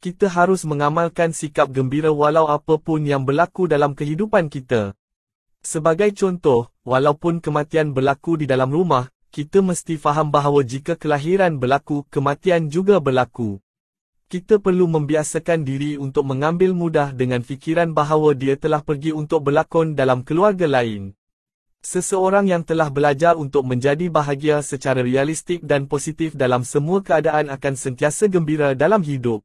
Kita harus mengamalkan sikap gembira walau apapun yang berlaku dalam kehidupan kita. Sebagai contoh, walaupun kematian berlaku di dalam rumah, kita mesti faham bahawa jika kelahiran berlaku, kematian juga berlaku. Kita perlu membiasakan diri untuk mengambil mudah dengan fikiran bahawa dia telah pergi untuk berlakon dalam keluarga lain. Seseorang yang telah belajar untuk menjadi bahagia secara realistik dan positif dalam semua keadaan akan sentiasa gembira dalam hidup.